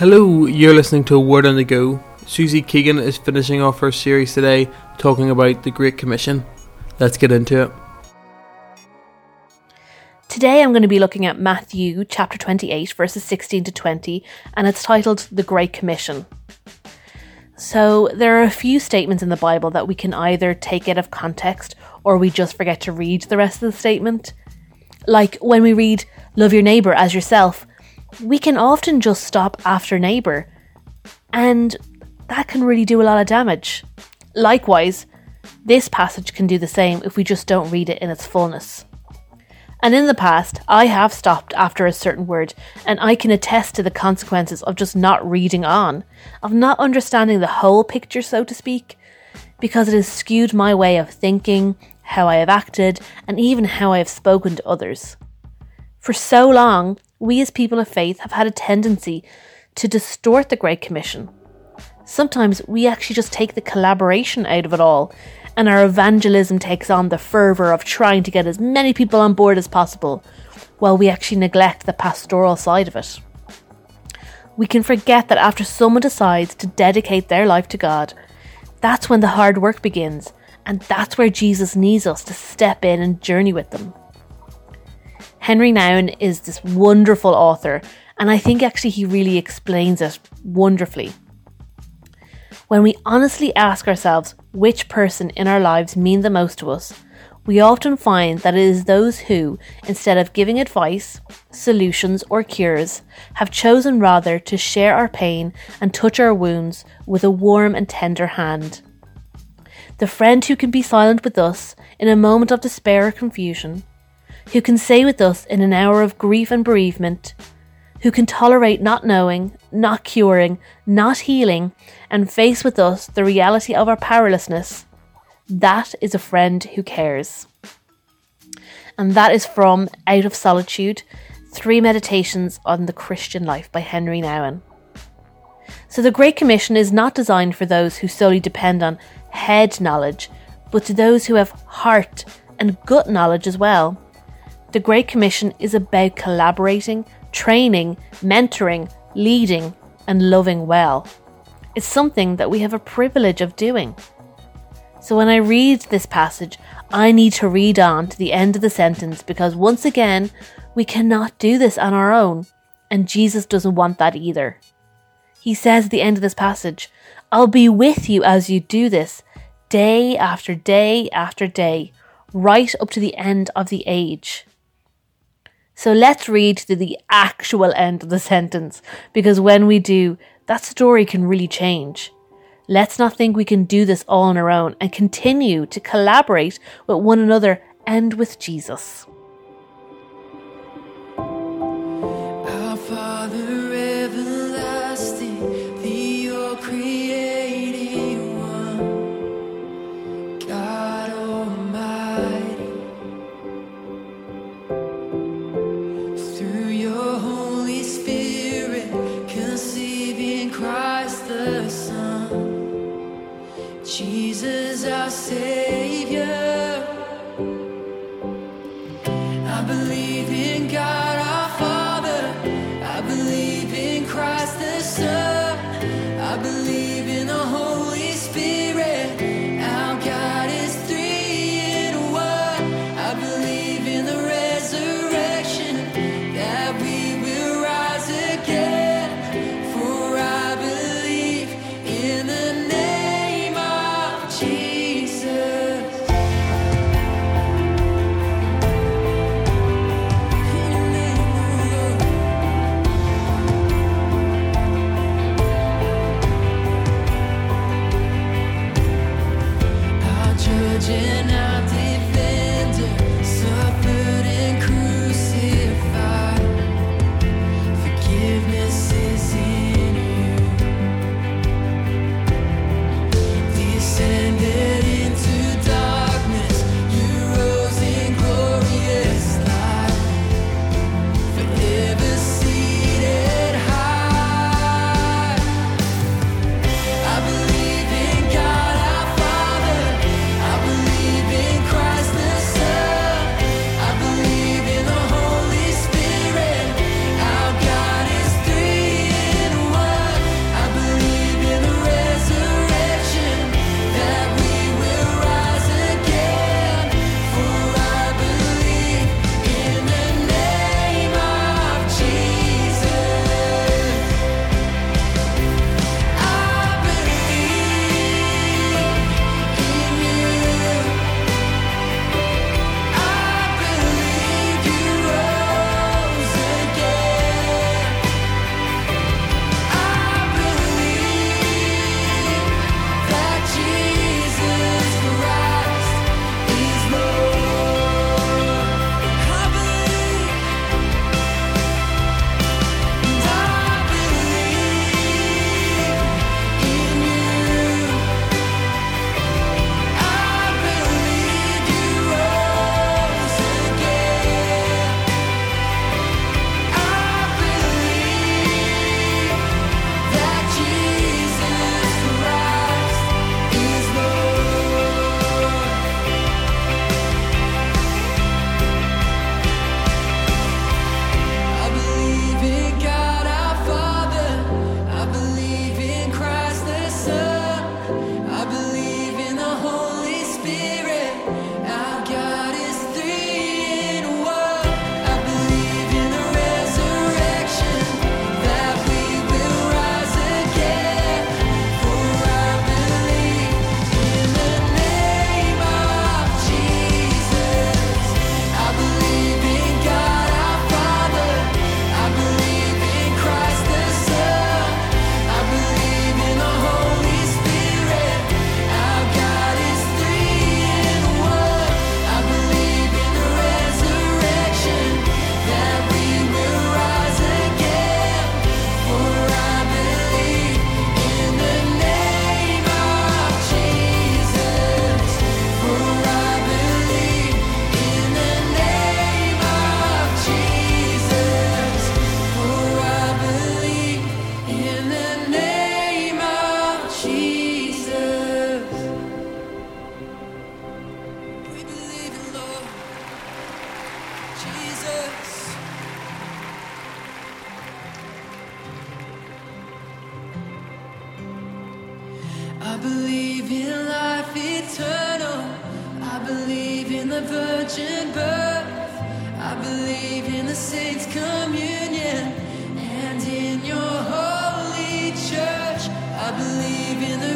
Hello, you're listening to Word on the Go. Susie Keegan is finishing off her series today talking about the Great Commission. Let's get into it. Today I'm going to be looking at Matthew chapter 28, verses 16 to 20, and it's titled The Great Commission. So, there are a few statements in the Bible that we can either take out of context or we just forget to read the rest of the statement. Like when we read, Love your neighbour as yourself, we can often just stop after neighbour, and that can really do a lot of damage. Likewise, this passage can do the same if we just don't read it in its fullness. And in the past, I have stopped after a certain word, and I can attest to the consequences of just not reading on, of not understanding the whole picture, so to speak, because it has skewed my way of thinking, how I have acted, and even how I have spoken to others. For so long, we as people of faith have had a tendency to distort the Great Commission. Sometimes we actually just take the collaboration out of it all, and our evangelism takes on the fervour of trying to get as many people on board as possible, while we actually neglect the pastoral side of it. We can forget that after someone decides to dedicate their life to God, that's when the hard work begins, and that's where Jesus needs us to step in and journey with them. Henry Nouwen is this wonderful author, and I think actually he really explains it wonderfully. When we honestly ask ourselves which person in our lives mean the most to us, we often find that it is those who, instead of giving advice, solutions, or cures, have chosen rather to share our pain and touch our wounds with a warm and tender hand. The friend who can be silent with us in a moment of despair or confusion, who can say with us in an hour of grief and bereavement, who can tolerate not knowing, not curing, not healing, and face with us the reality of our powerlessness, that is a friend who cares. And that is from Out of Solitude Three Meditations on the Christian Life by Henry Nouwen. So, the Great Commission is not designed for those who solely depend on head knowledge, but to those who have heart and gut knowledge as well. The Great Commission is about collaborating, training, mentoring, leading, and loving well. It's something that we have a privilege of doing. So when I read this passage, I need to read on to the end of the sentence because once again, we cannot do this on our own, and Jesus doesn't want that either. He says at the end of this passage, I'll be with you as you do this, day after day after day, right up to the end of the age. So let's read to the actual end of the sentence, because when we do, that story can really change. Let's not think we can do this all on our own and continue to collaborate with one another and with Jesus. ser. Believe in life eternal. I believe in the virgin birth. I believe in the saints' communion and in your holy church. I believe in